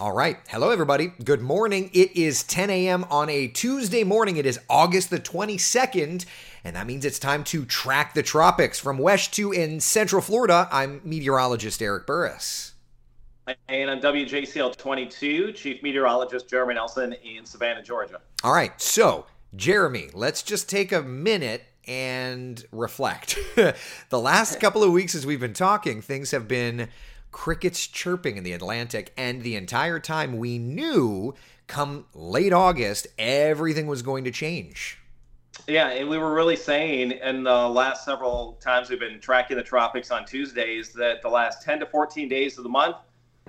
All right. Hello, everybody. Good morning. It is 10 a.m. on a Tuesday morning. It is August the 22nd, and that means it's time to track the tropics. From WESH 2 in Central Florida, I'm meteorologist Eric Burris. And I'm WJCL 22, Chief Meteorologist Jeremy Nelson in Savannah, Georgia. All right. So, Jeremy, let's just take a minute and reflect. the last couple of weeks, as we've been talking, things have been crickets chirping in the Atlantic, and the entire time we knew come late August, everything was going to change. Yeah, and we were really saying in the last several times we've been tracking the tropics on Tuesdays that the last 10 to 14 days of the month,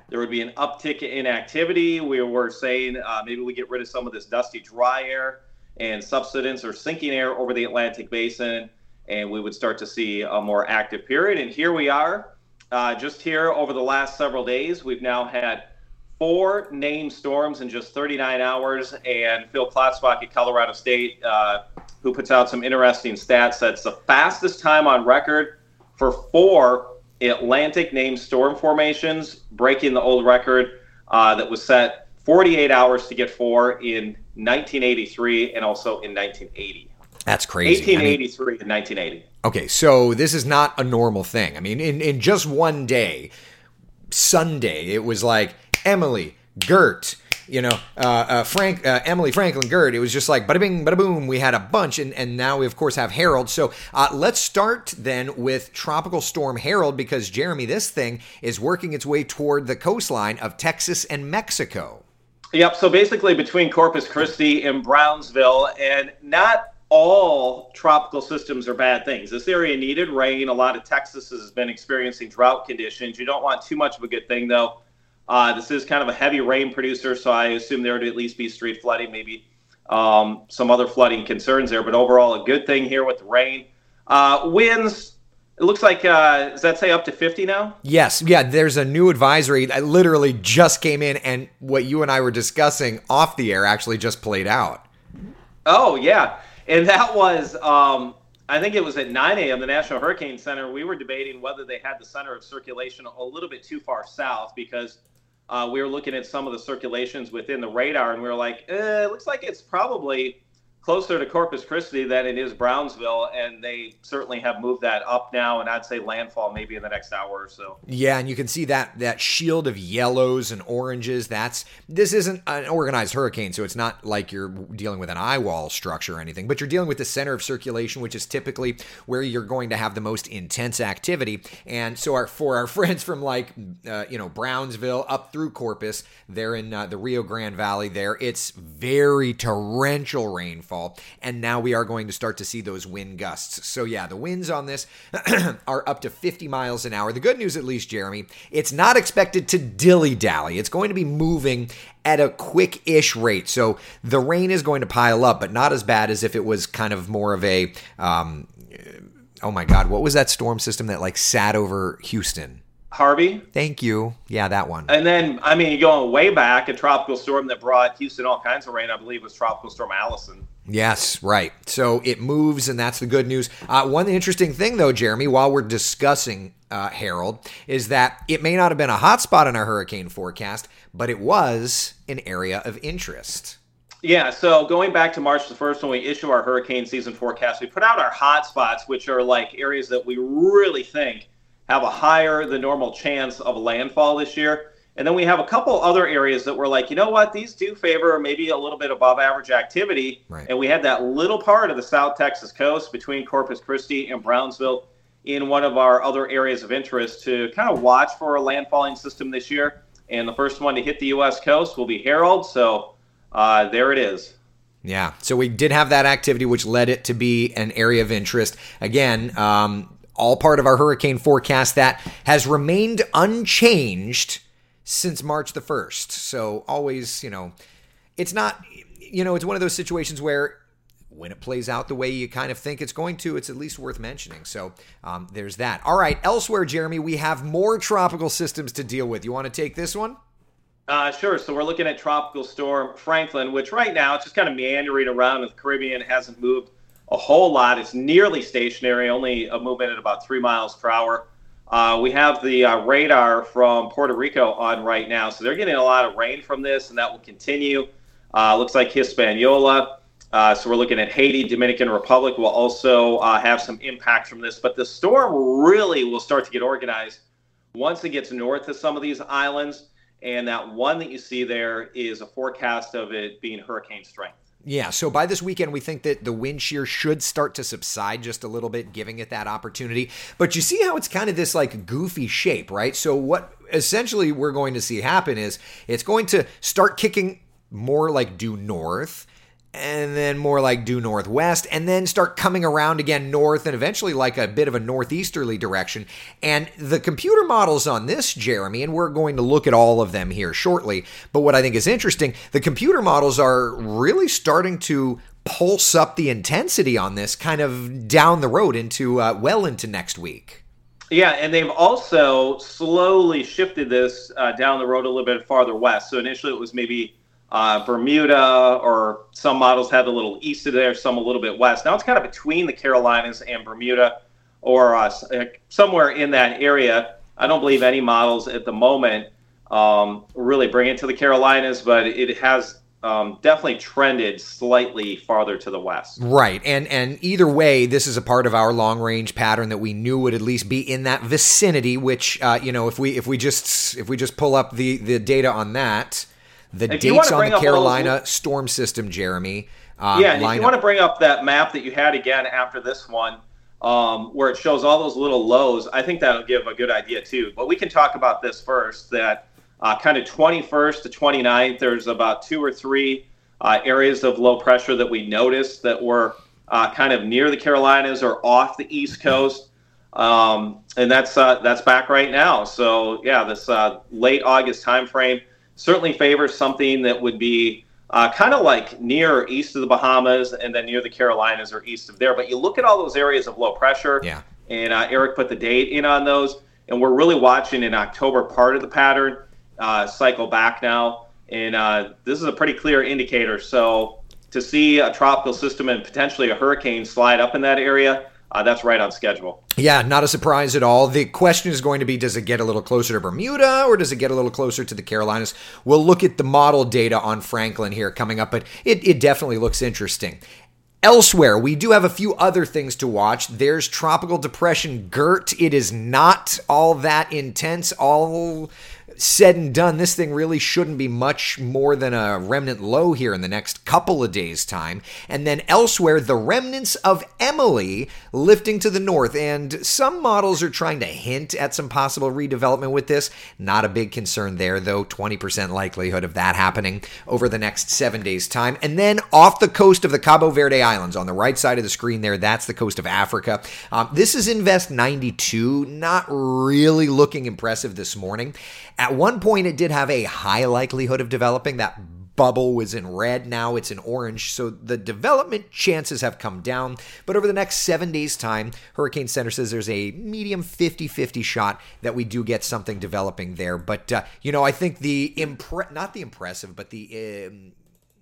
there would be an uptick in activity. We were saying uh, maybe we get rid of some of this dusty, dry air and subsidence or sinking air over the Atlantic basin, and we would start to see a more active period. And here we are uh, just here over the last several days, we've now had four named storms in just 39 hours. And Phil Klotzbach at Colorado State, uh, who puts out some interesting stats, it's the fastest time on record for four Atlantic named storm formations, breaking the old record uh, that was set 48 hours to get four in 1983 and also in 1980. That's crazy. 1883 I mean, and 1980. Okay, so this is not a normal thing. I mean, in, in just one day, Sunday, it was like Emily, Gert, you know, uh, uh, Frank, uh, Emily, Franklin, Gert. It was just like bada bing, bada boom. We had a bunch, and, and now we of course have Harold. So uh, let's start then with Tropical Storm Harold because Jeremy, this thing is working its way toward the coastline of Texas and Mexico. Yep. So basically, between Corpus Christi and Brownsville, and not all tropical systems are bad things. This area needed rain. A lot of Texas has been experiencing drought conditions. You don't want too much of a good thing, though. Uh, this is kind of a heavy rain producer, so I assume there would at least be street flooding, maybe um, some other flooding concerns there. But overall, a good thing here with the rain. Uh, winds, it looks like, uh, does that say up to 50 now? Yes. Yeah, there's a new advisory that literally just came in, and what you and I were discussing off the air actually just played out. Oh, yeah and that was um, I think it was at 9 a.m. the National Hurricane Center. We were debating whether they had the center of circulation a little bit too far south because uh, we were looking at some of the circulations within the radar, and we were like, eh, it looks like it's probably closer to Corpus Christi than it is Brownsville, and they certainly have moved that up now. And I'd say landfall maybe in the next hour or so. Yeah, and you can see that that shield of yellows and oranges. That's this isn't an organized hurricane, so it's not like you're dealing with an eye wall structure or anything, but you're dealing with the center of circulation, which is typically where you're going to have the most intense activity. And so, our for our friends from like uh, you know Brownsville up through Corpus, they're in uh, the Rio Grande Valley. There, it's very torrential rainfall rainfall, and now we are going to start to see those wind gusts. So, yeah, the winds on this are up to 50 miles an hour. The good news, at least, Jeremy, it's not expected to dilly dally. It's going to be moving at a quick ish rate. So, the rain is going to pile up, but not as bad as if it was kind of more of a. Um, oh my God, what was that storm system that like sat over Houston? Harvey. Thank you. Yeah, that one. And then, I mean, going way back, a tropical storm that brought Houston all kinds of rain, I believe, was Tropical Storm Allison. Yes, right. So it moves, and that's the good news. Uh, one interesting thing, though, Jeremy, while we're discussing uh, Harold, is that it may not have been a hotspot in our hurricane forecast, but it was an area of interest. Yeah, so going back to March the 1st when we issue our hurricane season forecast, we put out our hotspots, which are like areas that we really think have a higher than normal chance of a landfall this year. And then we have a couple other areas that were like, you know what, these do favor maybe a little bit above average activity. Right. And we had that little part of the South Texas coast between Corpus Christi and Brownsville in one of our other areas of interest to kind of watch for a landfalling system this year. And the first one to hit the U.S. coast will be Harold. So uh, there it is. Yeah. So we did have that activity, which led it to be an area of interest. Again, um, all part of our hurricane forecast that has remained unchanged since March the 1st. So always, you know, it's not, you know, it's one of those situations where when it plays out the way you kind of think it's going to, it's at least worth mentioning. So um, there's that. All right, elsewhere, Jeremy, we have more tropical systems to deal with. You want to take this one? Uh, sure. So we're looking at Tropical Storm Franklin, which right now it's just kind of meandering around in the Caribbean. Hasn't moved a whole lot. It's nearly stationary, only a movement at about three miles per hour. Uh, we have the uh, radar from Puerto Rico on right now, so they're getting a lot of rain from this, and that will continue. Uh, looks like Hispaniola. Uh, so we're looking at Haiti, Dominican Republic will also uh, have some impact from this, but the storm really will start to get organized once it gets north of some of these islands. And that one that you see there is a forecast of it being hurricane strength. Yeah, so by this weekend, we think that the wind shear should start to subside just a little bit, giving it that opportunity. But you see how it's kind of this like goofy shape, right? So, what essentially we're going to see happen is it's going to start kicking more like due north and then more like due northwest, and then start coming around again north, and eventually like a bit of a northeasterly direction. And the computer models on this, Jeremy, and we're going to look at all of them here shortly. But what I think is interesting, the computer models are really starting to pulse up the intensity on this kind of down the road into uh, well into next week. Yeah, and they've also slowly shifted this uh, down the road a little bit farther west. So initially it was maybe uh, Bermuda, or some models have a little east of there, some a little bit west. Now it's kind of between the Carolinas and Bermuda, or uh, uh, somewhere in that area. I don't believe any models at the moment um, really bring it to the Carolinas, but it has um, definitely trended slightly farther to the west. Right, and and either way, this is a part of our long range pattern that we knew would at least be in that vicinity. Which uh, you know, if we if we just if we just pull up the the data on that, the if dates on the Carolina those, storm system, Jeremy. Uh, yeah, and if you want to bring up that map that you had again after this one, um, where it shows all those little lows, I think that'll give a good idea too. But we can talk about this first. That uh, kind of 21st to 29th, there's about two or three uh, areas of low pressure that we noticed that were uh, kind of near the Carolinas or off the East Coast. Um, and that's uh, that's back right now. So yeah, this uh, late August timeframe certainly favors something that would be uh, kind of like near east of the Bahamas and then near the Carolinas or east of there. But you look at all those areas of low pressure. Yeah. And uh, Eric put the date in on those, and we're really watching in October part of the pattern uh, cycle back now, and uh, this is a pretty clear indicator. So to see a tropical system and potentially a hurricane slide up in that area uh, that's right on schedule. Yeah, not a surprise at all. The question is going to be does it get a little closer to Bermuda or does it get a little closer to the Carolinas? We'll look at the model data on Franklin here coming up, but it, it definitely looks interesting. Elsewhere, we do have a few other things to watch. There's Tropical Depression Gert. It is not all that intense. All said and done, this thing really shouldn't be much more than a remnant low here in the next couple of days' time. And then elsewhere, the remnants of Emily lifting to the north. And some models are trying to hint at some possible redevelopment with this. Not a big concern there, though. 20% likelihood of that happening over the next seven days' time. And then off the coast of the Cabo Verde Islands, on the right side of the screen there, that's the coast of Africa. Um, this is Invest 92. Not really looking impressive this morning. At one point, it did have a high likelihood of developing. That bubble was in red. Now it's in orange. So the development chances have come down. But over the next seven days' time, Hurricane Center says there's a medium 50 50 shot that we do get something developing there. But, uh, you know, I think the, impre- not the impressive, but the. Um,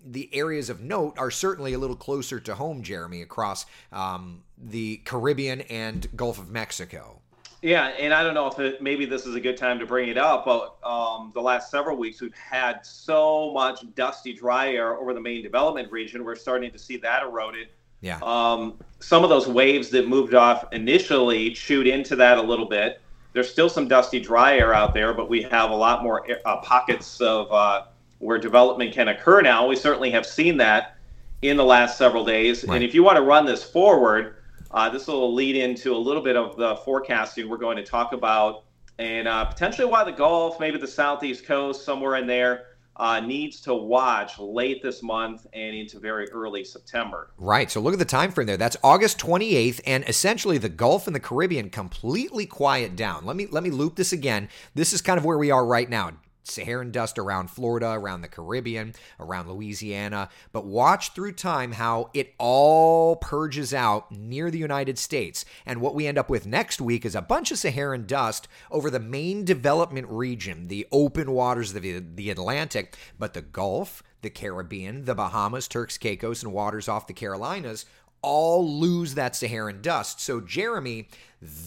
the areas of note are certainly a little closer to home, Jeremy, across um, the Caribbean and Gulf of Mexico. Yeah, and I don't know if it, maybe this is a good time to bring it up, but um, the last several weeks we've had so much dusty dry air over the main development region. We're starting to see that eroded. Yeah. Um, some of those waves that moved off initially chewed into that a little bit. There's still some dusty dry air out there, but we have a lot more uh, pockets of uh, where development can occur now. We certainly have seen that in the last several days. Right. And if you want to run this forward, uh, this will lead into a little bit of the forecasting we're going to talk about and uh, potentially why the Gulf, maybe the Southeast Coast, somewhere in there, uh, needs to watch late this month and into very early September. Right. So look at the time frame there. That's August 28th, and essentially the Gulf and the Caribbean completely quiet down. Let me let me loop this again. This is kind of where we are right now. Saharan dust around Florida, around the Caribbean, around Louisiana. But watch through time how it all purges out near the United States. And what we end up with next week is a bunch of Saharan dust over the main development region, the open waters of the, the Atlantic, but the Gulf, the Caribbean, the Bahamas, Turks, Caicos, and waters off the Carolinas all lose that Saharan dust. So, Jeremy,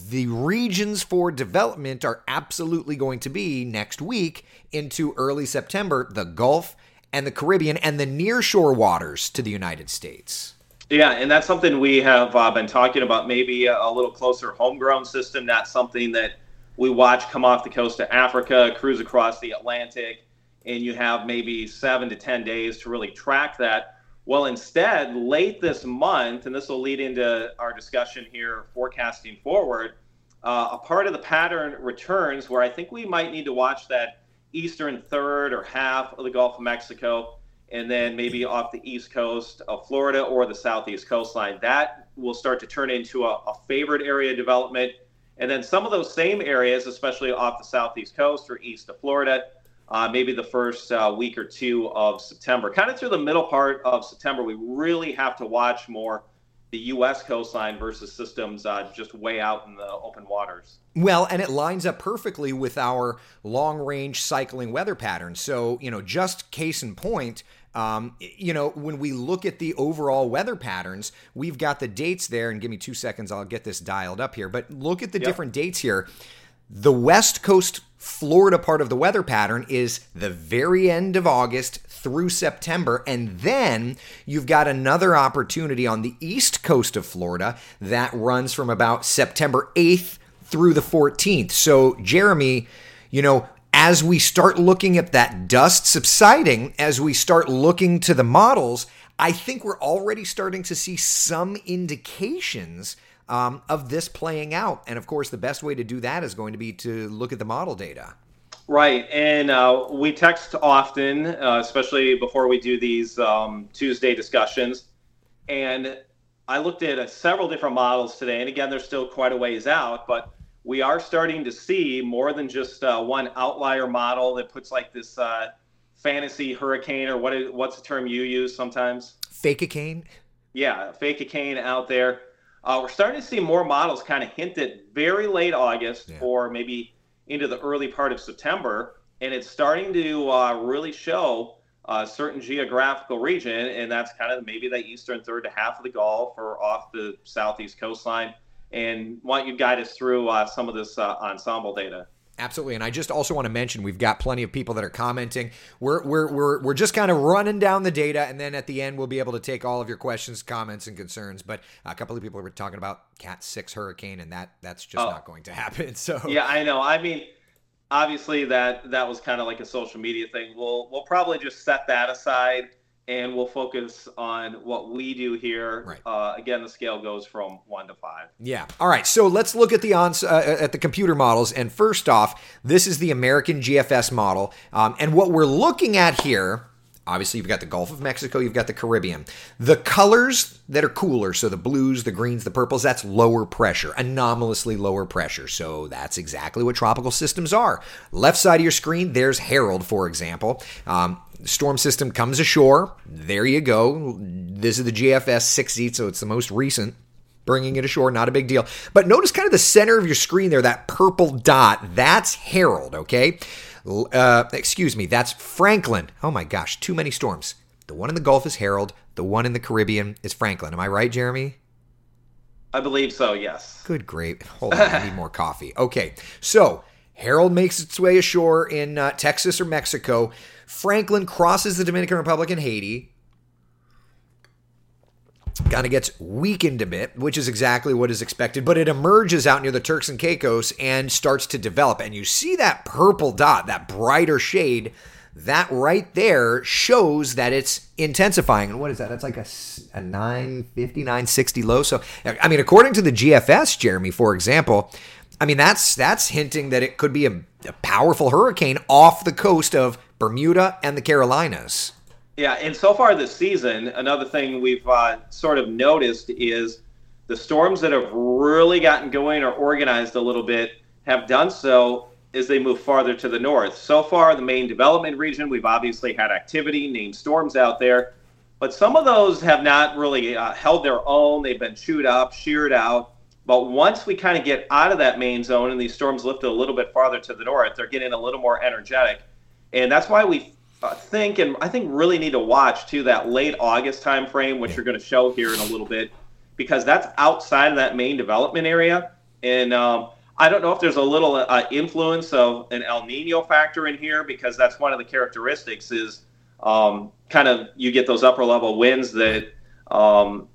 the regions for development are absolutely going to be next week into early September the Gulf and the Caribbean and the nearshore waters to the United States. Yeah, and that's something we have uh, been talking about. Maybe a, a, little closer homegrown system. That's something that we watch come off the coast of Africa, cruise across the Atlantic, and you have maybe seven to 10 days to really track that. Well, instead, late this month, and this will lead into our discussion here, forecasting forward, uh, a part of the pattern returns where I think we might need to watch that eastern third or half of the Gulf of Mexico and then maybe off the east coast of Florida or the southeast coastline. That will start to turn into a, a favored area development. And then some of those same areas, especially off the southeast coast or east of Florida, uh, maybe the first uh, week or two of September. Kind of through the middle part of September, we really have to watch more the U.S. coastline versus systems uh, just way out in the open waters. Well, and it lines up perfectly with our long range cycling weather pattern. So, you know, just case in point, um, you know, when we look at the overall weather patterns, we've got the dates there. And give me two seconds, I'll get this dialed up here. But look at the yep. different dates here. The West Coast Florida part of the weather pattern is the very end of August through September. And then you've got another opportunity on the east coast of Florida that runs from about September 8th through the 14th. So, Jeremy, you know, as we start looking at that dust subsiding, as we start looking to the models, I think we're already starting to see some indications um, of this playing out. And of course, the best way to do that is going to be to look at the model data. Right. And uh, we text often, uh, especially before we do these um, Tuesday discussions. And I looked at uh, several different models today. And again, they're still quite a ways out, but we are starting to see more than just uh, one outlier model that puts like this uh, fantasy hurricane or what is, what's the term you use sometimes? Fake a cane. Yeah, fake a cane out there. Uh, we're starting to see more models kind of hint at very late August yeah. or maybe into the early part of September, and it's starting to uh, really show a certain geographical region, and that's kind of maybe that eastern third to half of the Gulf or off the southeast coastline and want you to guide us through uh, some of this uh, ensemble data. Absolutely, and I just also want to mention we've got plenty of people that are commenting. We're we're we're we're just kind of running down the data, and then at the end we'll be able to take all of your questions, comments, and concerns. But a couple of people were talking about Cat Six hurricane, and that that's just oh. not going to happen. So yeah, I know. I mean, obviously that that was kind of like a social media thing. We'll we'll probably just set that aside and we'll focus on what we do here. Right. Uh, again, the scale goes from one to five. Yeah. All right. So let's look at the on uh, at the computer models. And first off, this is the American GFS model, um, and what we're looking at here. Obviously, you've got the Gulf of Mexico, you've got the Caribbean. The colors that are cooler, so the blues, the greens, the purples, that's lower pressure, anomalously lower pressure. So that's exactly what tropical systems are. Left side of your screen, there's Harold, for example. Um, storm system comes ashore. There you go. This is the GFS 6Z, so it's the most recent. Bringing it ashore, not a big deal. But notice kind of the center of your screen there, that purple dot. That's Harold, okay? Uh, excuse me, that's Franklin. Oh my gosh, too many storms. The one in the Gulf is Harold. The one in the Caribbean is Franklin. Am I right, Jeremy? I believe so, yes. Good great. Hold on, I need more coffee. Okay, so Harold makes its way ashore in uh, Texas or Mexico. Franklin crosses the Dominican Republic and Haiti. Kind of gets weakened a bit, which is exactly what is expected, but it emerges out near the Turks and Caicos and starts to develop. And you see that purple dot, that brighter shade, that right there shows that it's intensifying. And what is that? That's like a, a 950, 960 low. So, I mean, according to the GFS, Jeremy, for example, I mean, that's that's hinting that it could be a, a powerful hurricane off the coast of Bermuda and the Carolinas. Yeah, and so far this season, another thing we've uh, sort of noticed is the storms that have really gotten going or organized a little bit have done so as they move farther to the north. So far, the main development region, we've obviously had activity, named storms out there, but some of those have not really uh, held their own. They've been chewed up, sheared out. But once we kind of get out of that main zone and these storms lift a little bit farther to the north, they're getting a little more energetic. And that's why we think, and I think really need to watch too that late August timeframe, which you're going to show here in a little bit, because that's outside of that main development area. And um, I don't know if there's a little uh, influence of an El Nino factor in here because that's one of the characteristics is um, kind of you get those upper level winds that um,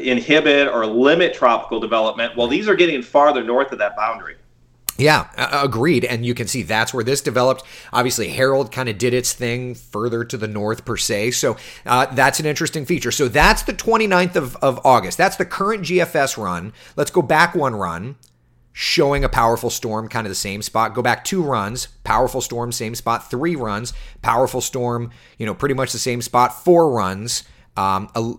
inhibit or limit tropical development. Well, these are getting farther north of that boundary. Yeah, agreed. And you can see that's where this developed. Obviously, Harold kind of did its thing further to the north, per se. So uh, that's an interesting feature. So that's the 29th of, of August. That's the current GFS run. Let's go back one run, showing a powerful storm, kind of the same spot. Go back two runs, powerful storm, same spot. Three runs, powerful storm, you know, pretty much the same spot. Four runs, um, a,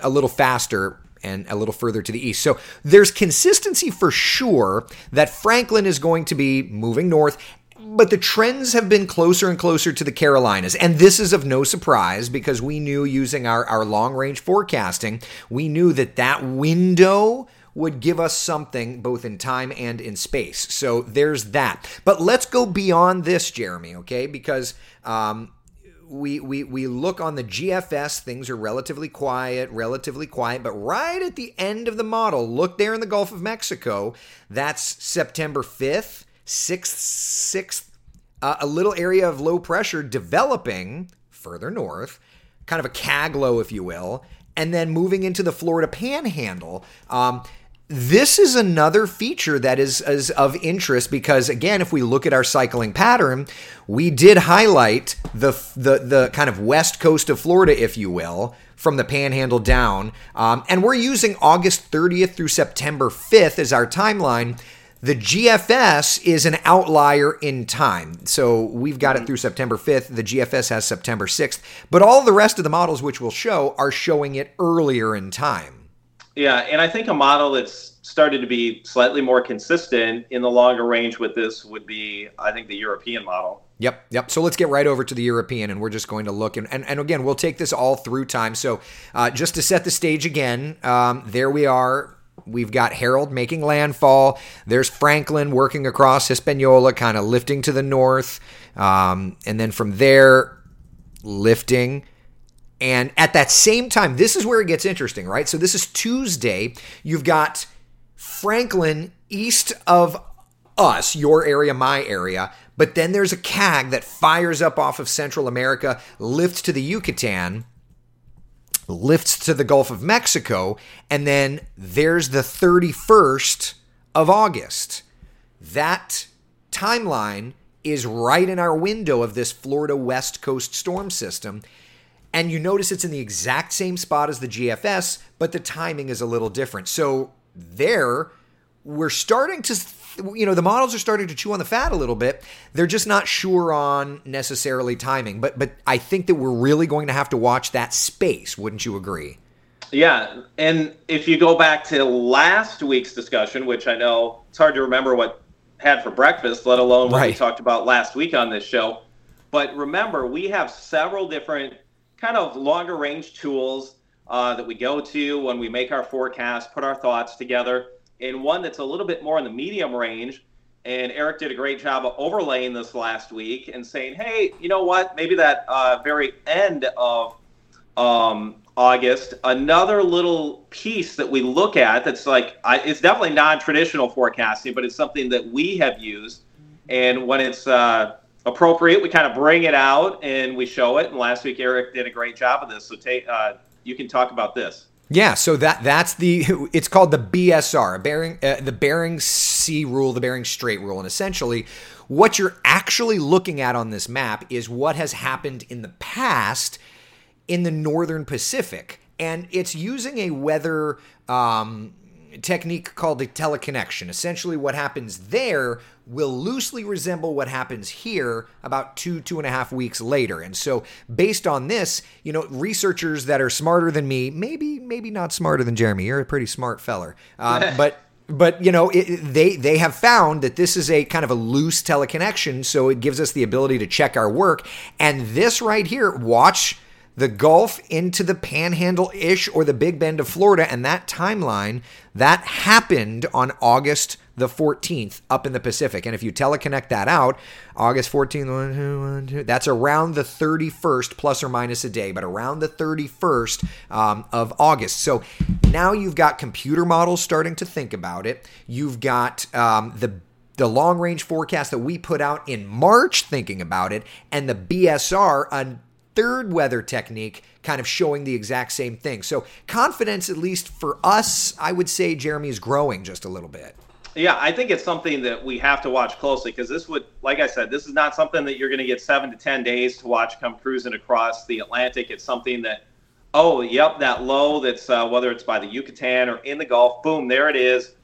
a little faster and a little further to the east. So there's consistency for sure that Franklin is going to be moving north. But the trends have been closer and closer to the Carolinas. And this is of no surprise because we knew using our, our long range forecasting, we knew that that window would give us something both in time and in space. So there's that. But let's go beyond this, Jeremy, okay? Because um, we, we we look on the GFS, things are relatively quiet, relatively quiet, but right at the end of the model, look there in the Gulf of Mexico, that's September 5th, 6th, 6th, uh, a little area of low pressure developing further north, kind of a CAG low, if you will, and then moving into the Florida panhandle. Um, this is another feature that is, is of interest because again if we look at our cycling pattern we did highlight the the the kind of west coast of Florida if you will from the panhandle down um, and we're using August 30th through September 5th as our timeline the GFS is an outlier in time. So we've got it through September 5th. The GFS has September 6th. But all the rest of the models, which we'll show, are showing it earlier in time. Yeah, and I think a model that's started to be slightly more consistent in the longer range with this would be, I think, the European model. Yep, yep. So let's get right over to the European, and we're just going to look. And, and, and again, we'll take this all through time. So uh, just to set the stage again, um, there we are. We've got Harold making landfall. There's Franklin working across Hispaniola, kind of lifting to the north. Um, and then from there, lifting and at that same time, this is where it gets interesting, right? So this is Tuesday. You've got Franklin east of us, your area, my area. But then there's a CAG that fires up off of Central America, lifts to the Yucatan, lifts to the Gulf of Mexico, and then there's the 31st of August. That timeline is right in our window of this Florida West Coast storm system. And you notice it's in the exact same spot as the GFS, but the timing is a little different. So there, we're starting to, you know, the models are starting to chew on the fat a little bit. They're just not sure on necessarily timing. But but I think that we're really going to have to watch that space. Wouldn't you agree? Yeah, and if you go back to last week's discussion, which I know it's hard to remember what had for breakfast, let alone what right. we talked about last week on this show. But remember, we have several different kind of longer range tools uh, that we go to when we make our forecast, put our thoughts together. And one that's a little bit more in the medium range. And Eric did a great job of overlaying this last week and saying, hey, you know what? Maybe that uh, very end of um, August, another little piece that we look at that's like, I, it's definitely non traditional forecasting, but it's something that we have used. And when it's, uh, appropriate, we kind of bring it out and we show it. And last week, Eric did a great job of this. So take, uh, you can talk about this. Yeah, so that that's the it's called the BSR, Bering uh, the Bering Sea rule, the Bering Strait rule, and essentially what you're actually looking at on this map is what has happened in the past in the northern Pacific, and it's using a weather um, technique called a teleconnection. Essentially, what happens there will loosely resemble what happens here about two, two and a half weeks later. And so, based on this, you know, researchers that are smarter than me, maybe, maybe not smarter than Jeremy, you're a pretty smart feller, uh, but but you know it, they they have found that this is a kind of a loose teleconnection so it gives us the ability to check our work and this right here watch the Gulf into the Panhandle ish or the Big Bend of Florida, and that timeline that happened on August the 14th up in the Pacific. And if you teleconnect that out, August 14th, one, two, one, two, that's around the 31st, plus or minus a day, but around the 31st um, of August. So now you've got computer models starting to think about it. You've got um, the the long range forecast that we put out in March thinking about it, and the BSR, a third weather technique, kind of showing the exact same thing. So confidence, at least for us, I would say Jeremy is growing just a little bit. Yeah, I think it's something that we have to watch closely because this would, like I said, this is not something that you're going to get seven to 10 days to watch come cruising across the Atlantic. It's something that, oh, yep, that low that's uh, whether it's by the Yucatan or in the Gulf, boom, there it is.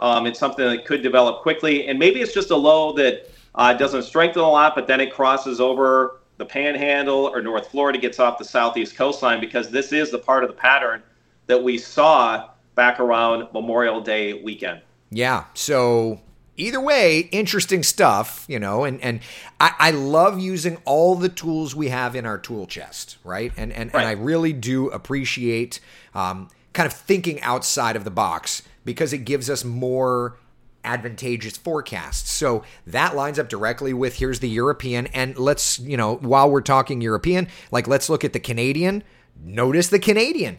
Um, it's something that could develop quickly. And maybe it's just a low that uh, doesn't strengthen a lot, but then it crosses over the panhandle or North Florida, gets off the southeast coastline because this is the part of the pattern that we saw back around Memorial Day weekend. Yeah. So either way, interesting stuff, you know, and, and I, I love using all the tools we have in our tool chest, right? And and, right. and I really do appreciate um, kind of thinking outside of the box because it gives us more advantageous forecasts. So that lines up directly with here's the European. And let's, you know, while we're talking European, like let's look at the Canadian. Notice the Canadian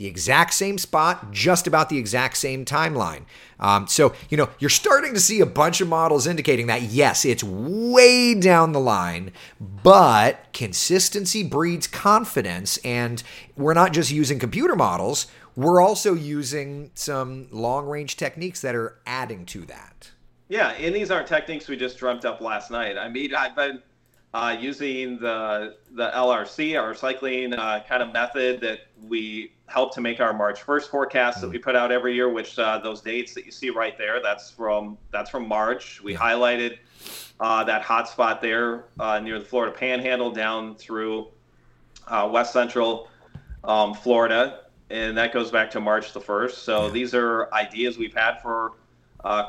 the exact same spot, just about the exact same timeline. Um, so, you know, you're starting to see a bunch of models indicating that, yes, it's way down the line, but consistency breeds confidence. And we're not just using computer models, we're also using some long range techniques that are adding to that. Yeah, and these aren't techniques we just dreamt up last night. I mean, I've been uh, using the the LRC, our cycling uh, kind of method that we help to make our March 1st forecast that we put out every year. Which uh, those dates that you see right there, that's from that's from March. We highlighted uh, that hot spot there uh, near the Florida Panhandle down through uh, West Central um, Florida, and that goes back to March the 1st. So yeah. these are ideas we've had for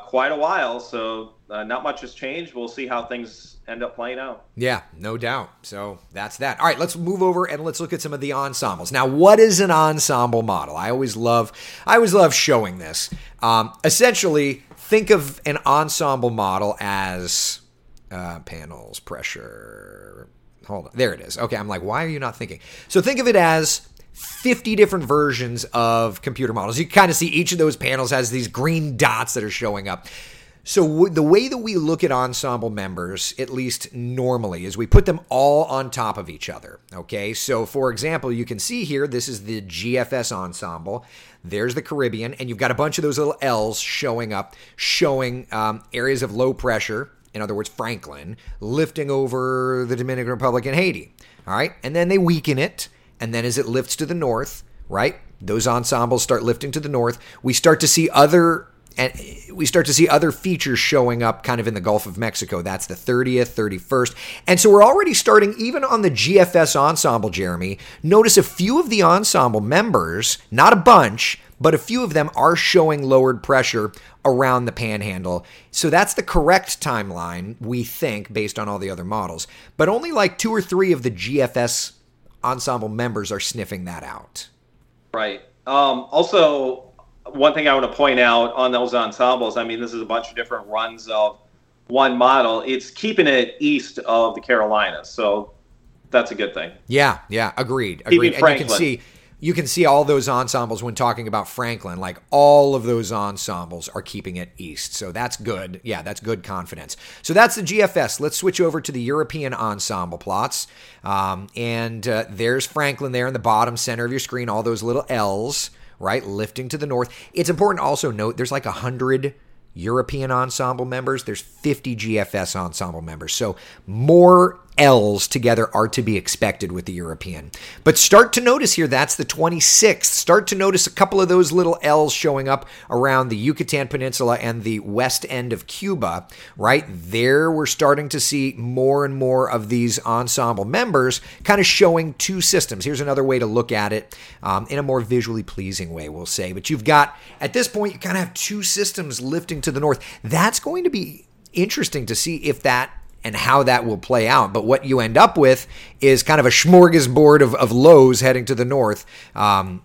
quite a while. So not much has changed. We'll see how things end up playing out. Yeah, no doubt. So that's that. All right, let's move over and let's look at some of the ensembles. Now, what is an ensemble model? I always love, I always love showing this. Um, essentially, think of an ensemble model as uh, panels, pressure. Hold on, there it is. Okay, I'm like, why are you not thinking? So think of it as 50 different versions of computer models. You kind of see each of those panels has these green dots that are showing up. So w- the way that we look at ensemble members, at least normally, is we put them all on top of each other. Okay, so for example, you can see here this is the GFS ensemble. There's the Caribbean, and you've got a bunch of those little L's showing up, showing um, areas of low pressure. In other words, Franklin lifting over the Dominican Republic and Haiti. All right, and then they weaken it, and then as it lifts to the north, right, those ensembles start lifting to the north. We start to see other and we start to see other features showing up kind of in the Gulf of Mexico. That's the 30th, 31st. And so we're already starting, even on the GFS ensemble, Jeremy. Notice a few of the ensemble members, not a bunch, but a few of them are showing lowered pressure around the panhandle. So that's the correct timeline, we think, based on all the other models. But only like two or three of the GFS ensemble members are sniffing that out. Right. Um, also, one thing I want to point out on those ensembles, I mean, this is a bunch of different runs of one model. It's keeping it east of the Carolinas, so that's a good thing. Yeah, yeah, agreed, agreed. And you can see you can see all those ensembles when talking about Franklin. Like all of those ensembles are keeping it east, so that's good. Yeah, that's good confidence. So that's the GFS. Let's switch over to the European ensemble plots, um, and uh, there's Franklin there in the bottom center of your screen. All those little L's right? Lifting to the north. It's important also note there's like a hundred European ensemble members, there's 50 GFS ensemble members. So more L's together are to be expected with the European. But start to notice here, that's the 26th. Start to notice a couple of those little L's showing up around the Yucatan Peninsula and the west end of Cuba, right? There, we're starting to see more and more of these ensemble members kind of showing two systems. Here's another way to look at it um, in a more visually pleasing way, we'll say. But you've got, at this point, you kind of have two systems lifting to the north. That's going to be interesting to see if that and how that will play out. But what you end up with is kind of a smorgasbord of, of lows heading to the north. Um,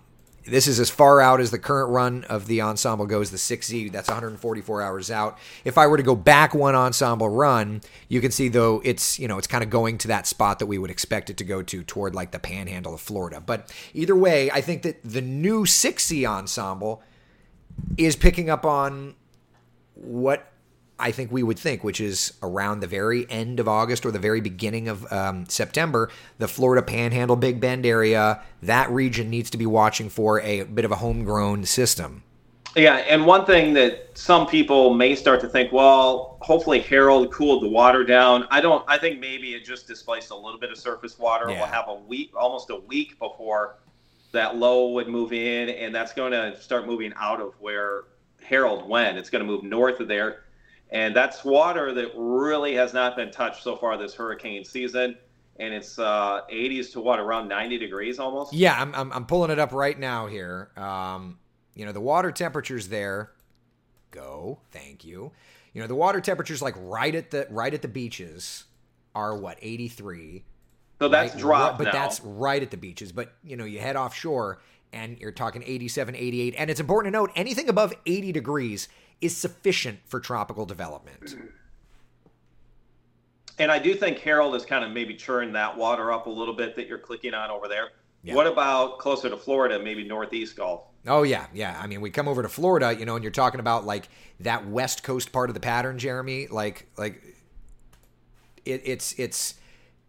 this is as far out as the current run of the ensemble goes, the 6Z. That's 144 hours out. If I were to go back one ensemble run, you can see though it's you know it's kind of going to that spot that we would expect it to go to toward like the Panhandle of Florida. But either way, I think that the new 6Z ensemble is picking up on what I think we would think, which is around the very end of August or the very beginning of um, September, the Florida Panhandle, Big Bend area, that region needs to be watching for a bit of a homegrown system. Yeah, and one thing that some people may start to think, well, hopefully Harold cooled the water down. I don't. I think maybe it just displaced a little bit of surface water. Yeah. We'll have a week, almost a week before that low would move in, and that's going to start moving out of where Harold went. It's going to move north of there and that's water that really has not been touched so far this hurricane season. And it's uh, 80s to what around 90 degrees almost. Yeah, I'm, I'm, I'm pulling it up right now here. Um, you know the water temperatures there. Go, thank you. You know the water temperatures like right at the right at the beaches are what 83. So that's right? dropped, but now. that's right at the beaches. But you know you head offshore and you're talking 87, 88, and it's important to note anything above 80 degrees is sufficient for tropical development. And I do think Harold has kind of maybe churned that water up a little bit that you're clicking on over there. Yeah. What about closer to Florida, maybe Northeast Gulf? Oh yeah, yeah. I mean, we come over to Florida, you know, and you're talking about like that West Coast part of the pattern, Jeremy. Like, like it, it's it's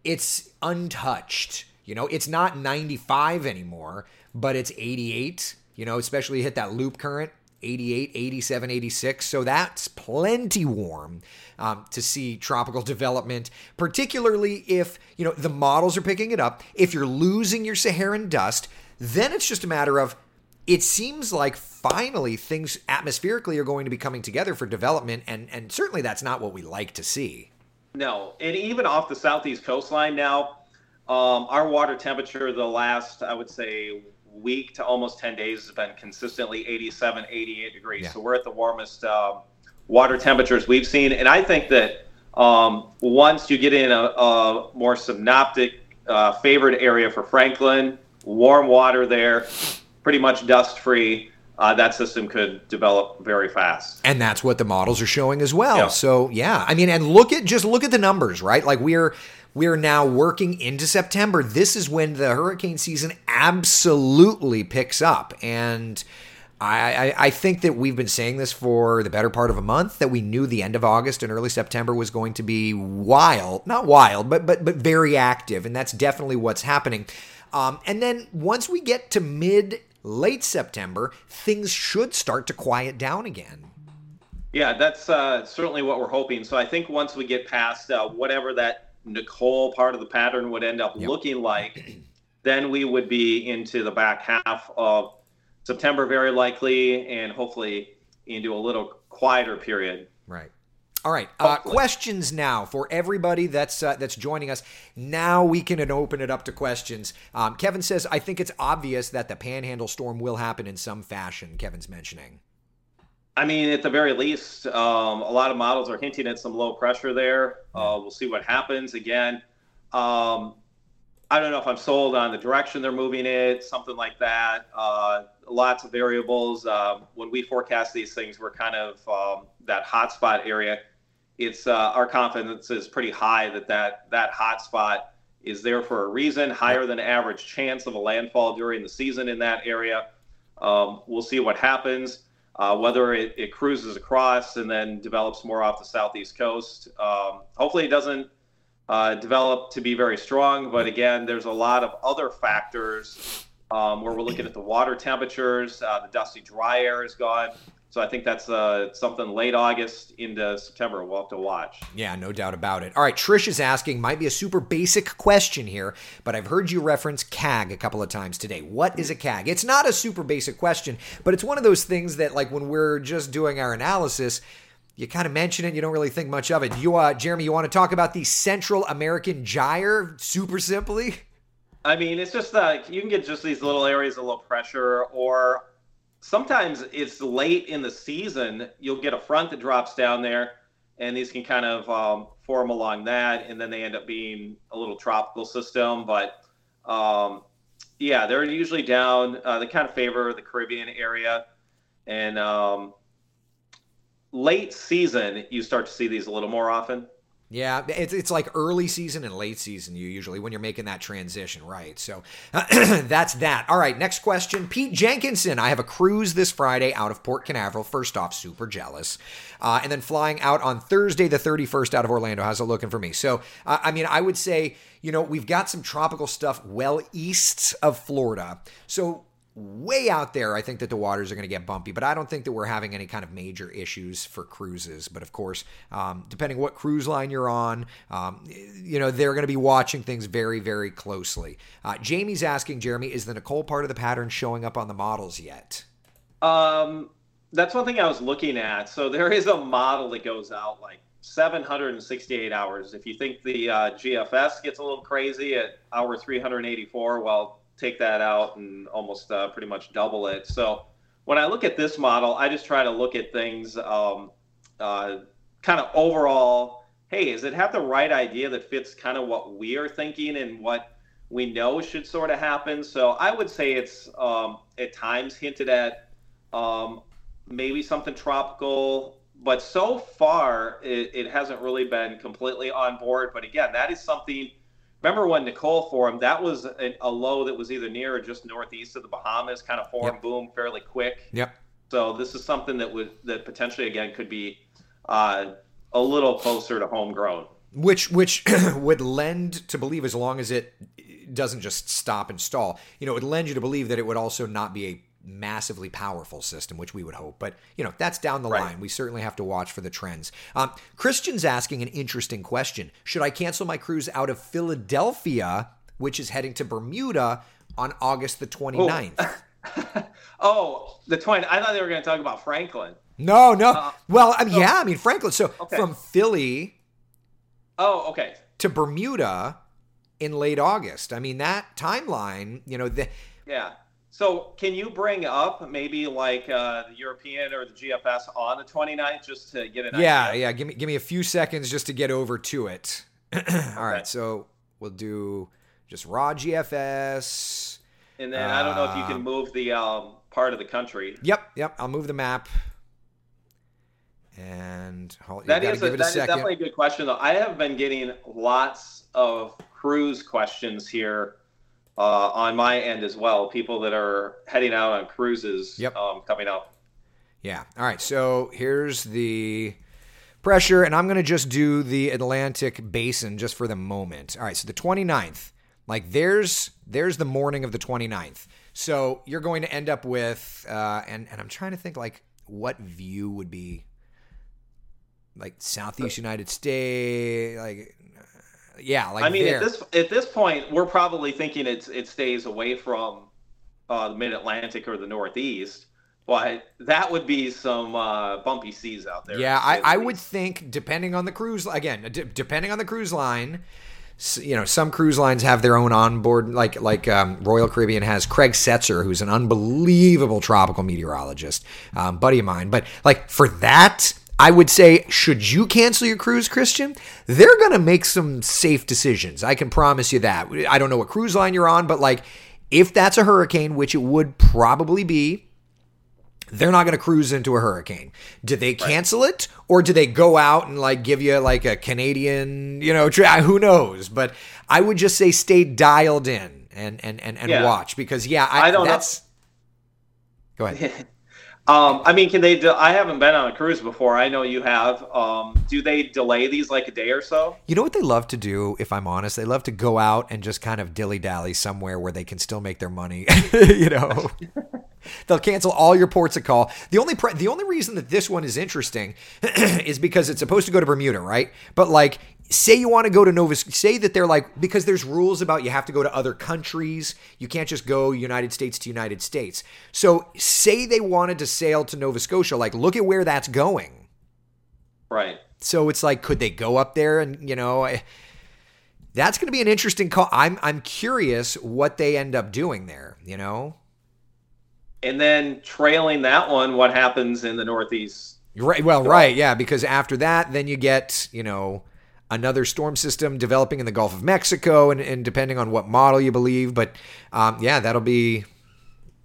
it's untouched. You know, it's not 95 anymore, but it's 88. You know, especially hit that loop current. 88, 87, 86. So that's plenty warm um, to see tropical development, particularly if, you know, the models are picking it up. If you're losing your Saharan dust, then it's just a matter of it seems like finally things atmospherically are going to be coming together for development and and certainly that's not what we like to see. No, and even off the southeast coastline now, um, our water temperature the last I would say week to almost 10 days has been consistently 87, 88 degrees. Yeah. So we're at the warmest um, water temperatures we've seen. And I think that um, once you get in a, a more synoptic uh, favored area for Franklin, warm water there, pretty much dust free. Uh, that system could develop very fast. And that's what the models are showing as well. Yeah. So yeah, I mean, and look at just look at the numbers, right? Like we're we're now working into September. This is when the hurricane season absolutely picks up. And I, I, think that we've been saying this for the better part of a month that we knew the end of August and early September was going to be wild, not wild, but but but very active, and that's definitely what's happening. Um, and then once we get to mid late September, things should start to quiet down again. Yeah, that's uh, certainly what we're hoping. So I think once we get past uh, whatever that Nicole part of the pattern would end up yep. looking like, then we would be into the back half of September, very likely, and hopefully into a little quieter period. Right. All right. Uh, questions now for everybody that's uh, that's joining us. Now we can open it up to questions. Um, Kevin says, "I think it's obvious that the Panhandle storm will happen in some fashion." Kevin's mentioning. I mean, at the very least, um, a lot of models are hinting at some low pressure there. Uh, we'll see what happens. Again, um, I don't know if I'm sold on the direction they're moving it, something like that. Uh, lots of variables. Um, when we forecast these things, we're kind of um, that hotspot area. It's uh, our confidence is pretty high that that that hotspot is there for a reason, higher than average chance of a landfall during the season in that area. Um, we'll see what happens uh, whether it, it, cruises across and then develops more off the southeast coast. Um, hopefully, it doesn't uh, develop to be very strong, but again, there's a lot of other factors um, where we're looking at the water temperatures, uh, the dusty dry air is gone. So I think that's uh, something late August into September we'll have to watch. Yeah, no doubt about it. All right, Trish is asking, might be a super basic question here, but I've heard you reference CAG a couple of times today. What is a CAG? It's not a super basic question, but it's one of those things that, like, when we're just doing our analysis, you kind of mention it, you don't really think much of it. You, uh, Jeremy, you want to talk about the Central American gyre super simply? I mean, it's just like you can get just these little areas of low pressure, or sometimes it's late in the season. You'll get a front that drops down there, and these can kind of um, form along that, and then they end up being a little tropical system. But um, Yeah, they're usually down. Uh, they kind of favor the Caribbean area, and um, late season you start to see these a little more often. Yeah, it's it's like early season and late season. You usually when you're making that transition, right? So that's that. All right, next question. Pete Jenkinson. I have a cruise this Friday out of Port Canaveral. First off, super jealous, uh, and then flying out on Thursday the 31st out of Orlando. How's it looking for me? So uh, I mean, I would say you know we've got some tropical stuff well east of Florida. So way out there, I think that the waters are going to get bumpy, but I don't think that we're having any kind of major issues for cruises. But of course, um, depending what cruise line you're on, um, you know, they're going to be watching things very, very closely. Uh, Jamie's asking, Jeremy, is the Nicole part of the pattern showing up on the models yet? Um, that's one thing I was looking at. So there is a model that goes out like 768 hours. If you think the uh, GFS gets a little crazy at hour 384, well, take that out and almost uh, pretty much double it. So when I look at this model, I just try to look at things um, uh, kind of overall. Hey, does it have the right idea that fits kind of what we are thinking and what we know should sort of happen? So I would say it's um, at times hinted at um, maybe something tropical, but so far it, it hasn't really been completely on board. But again, that is something remember when Nicole formed, that was a, a, low that was either near or just northeast of the Bahamas, kind of formed, yep. boom, fairly quick. Yep. So this is something that would that potentially again could be uh, a little closer to homegrown. Which which would lend to believe as long as it doesn't just stop and stall, you know, it would lend you to believe that it would also not be a massively powerful system, which we would hope. But, you know, that's down the right. line. We certainly have to watch for the trends. Um, Christian's asking an interesting question Should I cancel my cruise out of Philadelphia, which is heading to Bermuda on August the 29th? Oh, oh the 20. I thought they were going to talk about Franklin. No, no. Uh, well, I mean, yeah, I mean, Franklin. So okay. from Philly. Oh, okay. To Bermuda in late August. I mean, that timeline, you know, the. Yeah so can you bring up maybe like uh, the European or the GFS on the 29th just to get an yeah, idea? Yeah, Give me give me a few seconds just to get over to it. All okay. right, so we'll do just raw GFS. And then uh, I don't know if you can um, move the um, part of the country. Yep, yep. I'll move the map. And hold, that is, a, that is definitely a good question, though. I have been getting lots of cruise questions here uh, on my end as well. People that are heading out on cruises yep. um, coming up. Yeah. All right. So here's the pressure, and I'm going to just do the Atlantic Basin just for the moment. All right. So the 29th, like there's there's the morning of the 29th. So you're going to end up with, uh, and and I'm trying to think like what view would be like Southeast United States, like yeah, like I mean, there. at this at this point, we're probably thinking it's it stays away from uh, the Mid Atlantic or the Northeast. But that would be some uh, bumpy seas out there. Yeah, I, I would think depending on the cruise again, d- depending on the cruise line, you know, some cruise lines have their own onboard, like like um, Royal Caribbean has Craig Setzer, who's an unbelievable tropical meteorologist, um, buddy of mine. But like for that, I would say, should you cancel your cruise, Christian? They're going to make some safe decisions. I can promise you that. I don't know what cruise line you're on, but like, if that's a hurricane, which it would probably be, they're not going to cruise into a hurricane. Do they cancel right. it or do they go out and like give you like a Canadian, you know, tra- who knows? But I would just say stay dialed in and and and, and yeah. watch because yeah, I, I don't that's know. Go ahead. Um, I mean, can they? De- I haven't been on a cruise before. I know you have. Um, do they delay these like a day or so? You know what they love to do, if I'm honest? They love to go out and just kind of dilly dally somewhere where they can still make their money. you know, they'll cancel all your ports of call. The only pre- the only reason that this one is interesting is because it's supposed to go to Bermuda, right? But like say you want to go to Nova Scotia, say that they're like because there's rules about you have to go to other countries you can't just go United States to United States. So say they wanted to sail to Nova Scotia like look at where that's going. Right. So it's like could they go up there and you know eh, that's going to be an interesting call. I'm I'm curious what they end up doing there you know? And then trailing that one what happens in the northeast? Right well right yeah because after that then you get you know another storm system developing in the Gulf of Mexico, and, and depending on what model you believe. But um, yeah, that'll be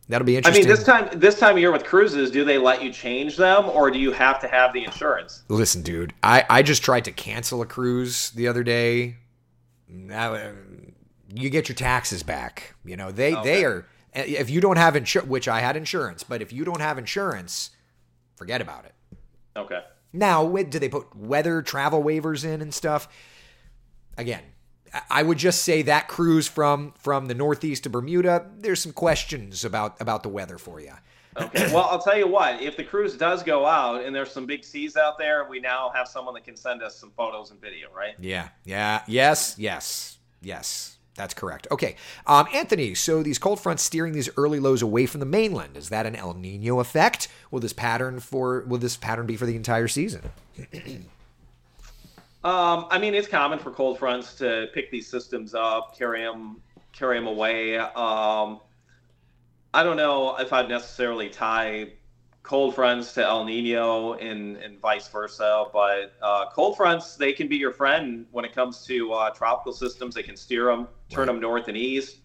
that'll be interesting. I mean, this time this time of year with cruises, do they let you change them, or do you have to have the insurance? Listen, dude, I, I just tried to cancel a cruise the other day. Now, uh, you get your taxes back. You know, they Okay. they are if you don't have insurance, which I had insurance, but if you don't have insurance, forget about it. Okay. Now, do they put weather travel waivers in and stuff? Again, I- would just say that cruise from from the Northeast to Bermuda, there's some questions about about the weather for you. Okay. Well, I'll tell you what. If the cruise does go out and there's some big seas out there, we now have someone that can send us some photos and video, right? Yeah, yeah, yes, yes, yes. That's correct. Okay, um, Anthony. So these cold fronts steering these early lows away from the mainland is that an El Nino effect? Will this pattern for will this pattern be for the entire season? Um, I mean, it's common for cold fronts to pick these systems up, carry them, carry them away. Um, I don't know if I'd necessarily tie cold fronts to El Nino and, and vice versa, but uh, cold fronts they can be your friend when it comes to uh, tropical systems. They can steer them, turn them north and east.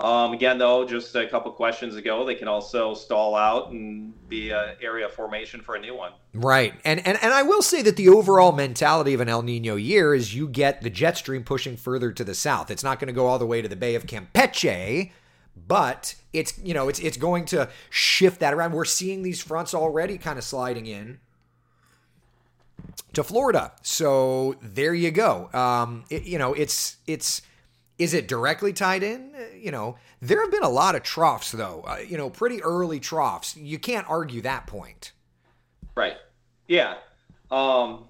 Um, again, though, just a couple questions ago, they can also stall out and be an area formation for a new one. Right. And, and and I will say that the overall mentality of an El Nino year is you get the jet stream pushing further to the south. It's not going to go all the way to the Bay of Campeche, but it's you know, it's it's going to shift that around. We're seeing these fronts already kind of sliding in to Florida. So there you go. Um it, you know, it's it's is it directly tied in? Uh, You know, there have been a lot of troughs though. Uh, you know, pretty early troughs. You can't argue that point. Right. Yeah. Um,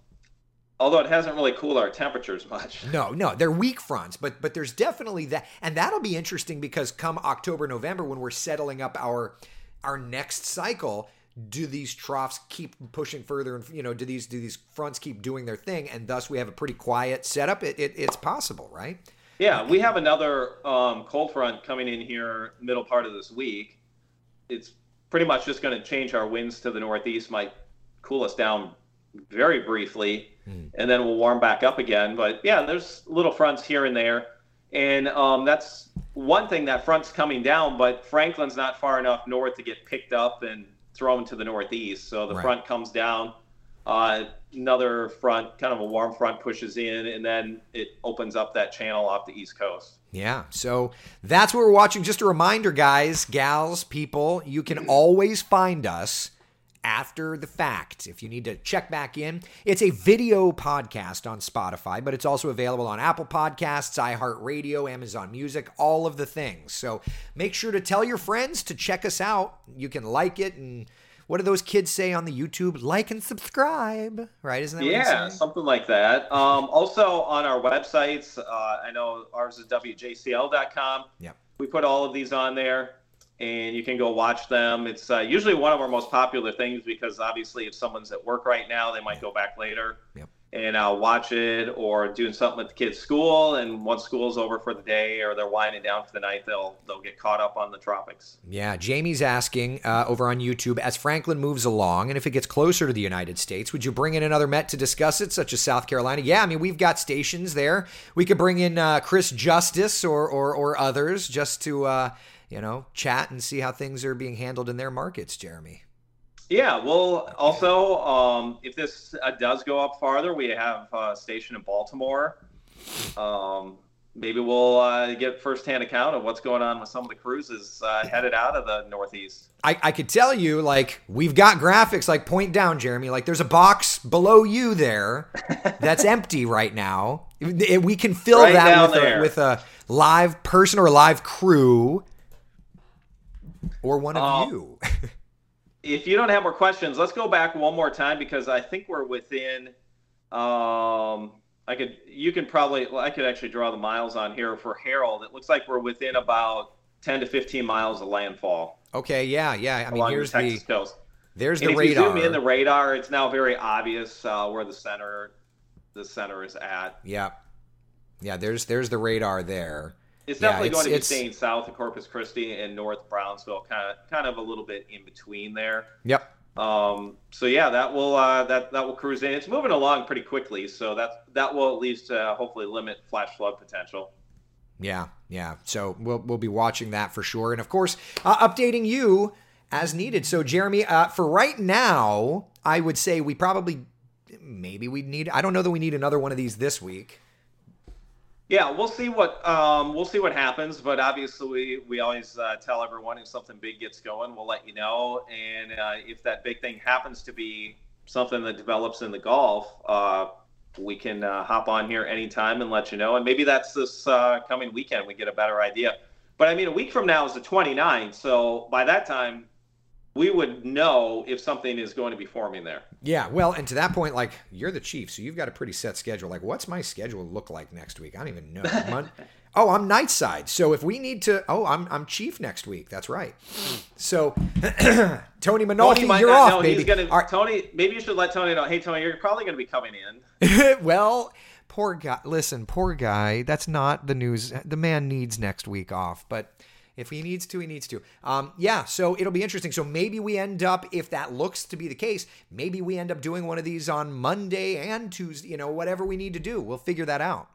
although it hasn't really cooled our temperatures much. No, no, they're weak fronts, but but there's definitely that, and that'll be interesting because come October, November, when we're settling up our our next cycle, do these troughs keep pushing further, and you know, do these do these fronts keep doing their thing, and thus we have a pretty quiet setup? It, it it's possible, right? Yeah, we have another um, cold front coming in here middle part of this week. It's pretty much just going to change our winds to the northeast, might cool us down very briefly, and then we'll warm back up again. But yeah, there's little fronts here and there, and um, that's one thing that front's coming down. But Franklin's not far enough north to get picked up and thrown to the northeast, so the Right. front comes down. Uh, another front, kind of a warm front, pushes in, and then it opens up that channel off the east coast. Yeah. So that's what we're watching. Just a reminder, guys, gals, people, you can always find us after the fact. If you need to check back in, it's a video podcast on Spotify, but it's also available on Apple Podcasts, iHeartRadio, Amazon Music, all of the things. So make sure to tell your friends to check us out. You can like it and what do those kids say on the YouTube? Like and subscribe, right? Isn't that Yeah, something like that. Um, also on our websites, uh, I know ours is wjcl.com. Yeah, We put all of these on there, and you can go watch them. It's uh, usually one of our most popular things because obviously, if someone's at work right now, they might go back later Yep. And I'll watch it, or doing something at the kids' school. And once school's over for the day, or they're winding down for the night, they'll they'll get caught up on the tropics. Yeah, Jamie's asking uh, over on YouTube as Franklin moves along, and if it gets closer to the United States, would you bring in another Met to discuss it, such as South Carolina? Yeah, I mean we've got stations there. We could bring in uh, Chris Justice or or, or others just to uh, you know chat and see how things are being handled in their markets. Jeremy. Yeah, well, also, um, if this uh, does go up farther, we have a station in Baltimore. Um, maybe we'll uh, get firsthand account of what's going on with some of the cruises uh, headed out of the Northeast. I, I could tell you, like, we've got graphics, like, point down, Jeremy. Like, there's a box below you there that's empty right now. We can fill Right that with a, with a live person or a live crew or one of Um, you. If you don't have more questions, let's go back one more time because I think we're within. Um, I could, you can probably, well, I could actually draw the miles on here for Harold. It looks like we're within about 10 to 15 miles of landfall Okay, yeah, yeah. I mean, here's the the coast. there's And the if radar. you zoom in the radar, it's now very obvious uh, where the center, the center is at. yeah, yeah. There's there's the radar there. It's Yeah, definitely it's- going to be staying south of Corpus Christi and north Brownsville, kind of, kind of a little bit in between there. Yep. Um, so yeah, that will uh, that that will cruise in. It's moving along pretty quickly, so that that will at least uh, hopefully limit flash flood potential. Yeah, yeah. So we'll we'll be watching that for sure, and of course, uh, updating you as needed. So Jeremy, uh, for right now, I would say we probably maybe we need. I don't know that we need another one of these this week. Yeah, we'll see what um, we'll see what happens, but obviously we, we always uh, tell everyone if something big gets going, we'll let you know. And uh, if that big thing happens to be something that develops in the Gulf, uh, we can uh, hop on here anytime and let you know. And maybe that's this uh, coming weekend we get a better idea. But I mean, a week from now is the 29th, so by that time we would know if something is going to be forming there. Yeah, well, and to that point, like you're the chief, so you've got a pretty set schedule. Like, what's my schedule look like next week? I don't even know. Mon- oh, I'm night side, so if we need to, oh, I'm I'm chief next week. That's right. So, Tony Mainolfi, Tony you're off, baby. Gonna, right. Tony, maybe you should let Tony know. Hey, Tony, you're probably going to be coming in. well. Poor guy. Listen, poor guy. That's not the news. The man needs next week off, but if he needs to, he needs to. Um, yeah, so it'll be interesting. So maybe we end up, if that looks to be the case, maybe we end up doing one of these on Monday and Tuesday, you know, whatever we need to do. We'll figure that out.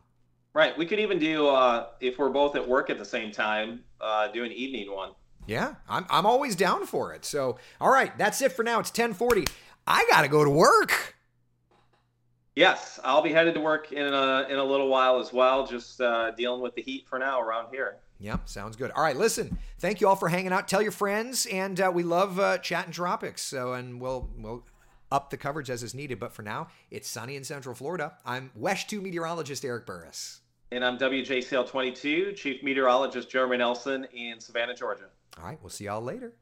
Right. We could even do, uh, if we're both at work at the same time, uh, do an evening one. Yeah, I'm, I'm always down for it. So, all right, that's it for now. It's 1040. I got to go to work. Yes, I'll be headed to work in a, in a little while as well, just uh, dealing with the heat for now around here. Yep, sounds good. All right, listen. Thank you all for hanging out. Tell your friends, and uh, we love uh, chatting tropics. So, and we'll we'll up the coverage as is needed. But for now, it's sunny in Central Florida. I'm WESH Two meteorologist Eric Burris, and I'm WJCL 22 Chief Meteorologist Jeremy Nelson in Savannah, Georgia. All right, we'll see y'all later.